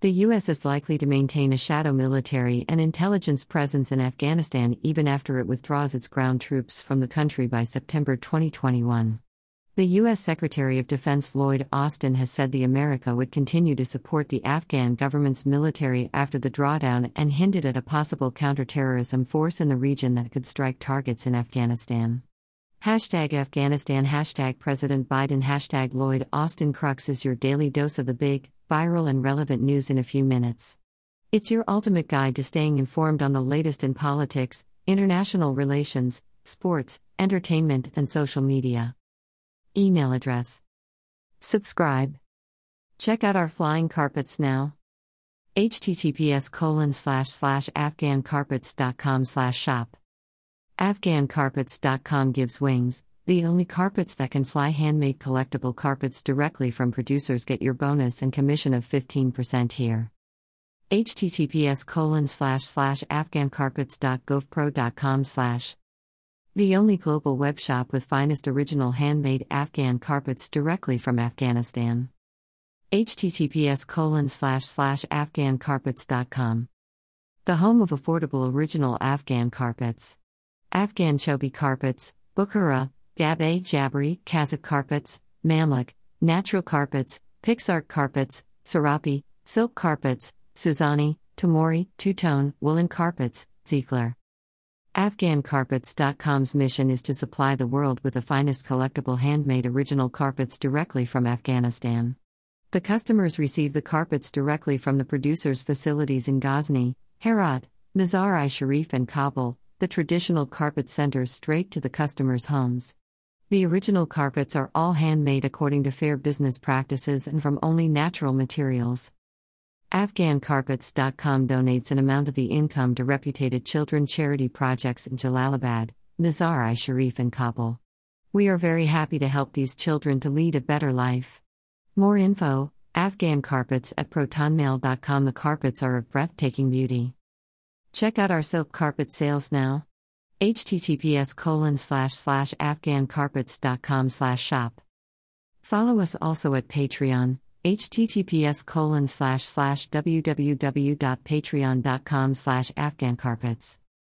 The U.S. is likely to maintain a shadow military and intelligence presence in Afghanistan even after it withdraws its ground troops from the country by September 2021. The U.S. Secretary of Defense Lloyd Austin has said the America would continue to support the Afghan government's military after the drawdown and hinted at a possible counterterrorism force in the region that could strike targets in Afghanistan. Hashtag Afghanistan, hashtag President Biden, hashtag Lloyd Austin Crux is your daily dose of the big, viral, and relevant news in a few minutes. It's your ultimate guide to staying informed on the latest in politics, international relations, sports, entertainment, and social media. Email address. Subscribe. Check out our flying carpets now. https colon slash slash afghancarpets.com slash shop. Afghancarpets.com gives wings, the only carpets that can fly handmade collectible carpets directly from producers get your bonus and commission of 15% here. https colon slash slash afghancarpets.govpro.com slash the only global web shop with finest original handmade Afghan carpets directly from Afghanistan. https colon slash slash afghancarpets.com The home of affordable original Afghan carpets. Afghan Chobi carpets, Bukhara, Gabe Jabri, Kazakh carpets, Mamluk, natural carpets, Pixart carpets, Serapi, silk carpets, Suzani, Tamori, two tone, woolen carpets, Ziegler. AfghanCarpets.com's mission is to supply the world with the finest collectible handmade original carpets directly from Afghanistan. The customers receive the carpets directly from the producer's facilities in Ghazni, Herat, Mazar-i Sharif, and Kabul, the traditional carpet centers straight to the customers' homes. The original carpets are all handmade according to fair business practices and from only natural materials. AfghanCarpets.com donates an amount of the income to reputed children charity projects in Jalalabad, Mazar-i Sharif, and Kabul. We are very happy to help these children to lead a better life. More info Afghan carpets at protonmail.com. The carpets are of breathtaking beauty. Check out our silk carpet sales now. Https colon slash slash afghancarpets.com slash shop. Follow us also at Patreon, https colon slash slash www.patreon.com slash afghancarpets.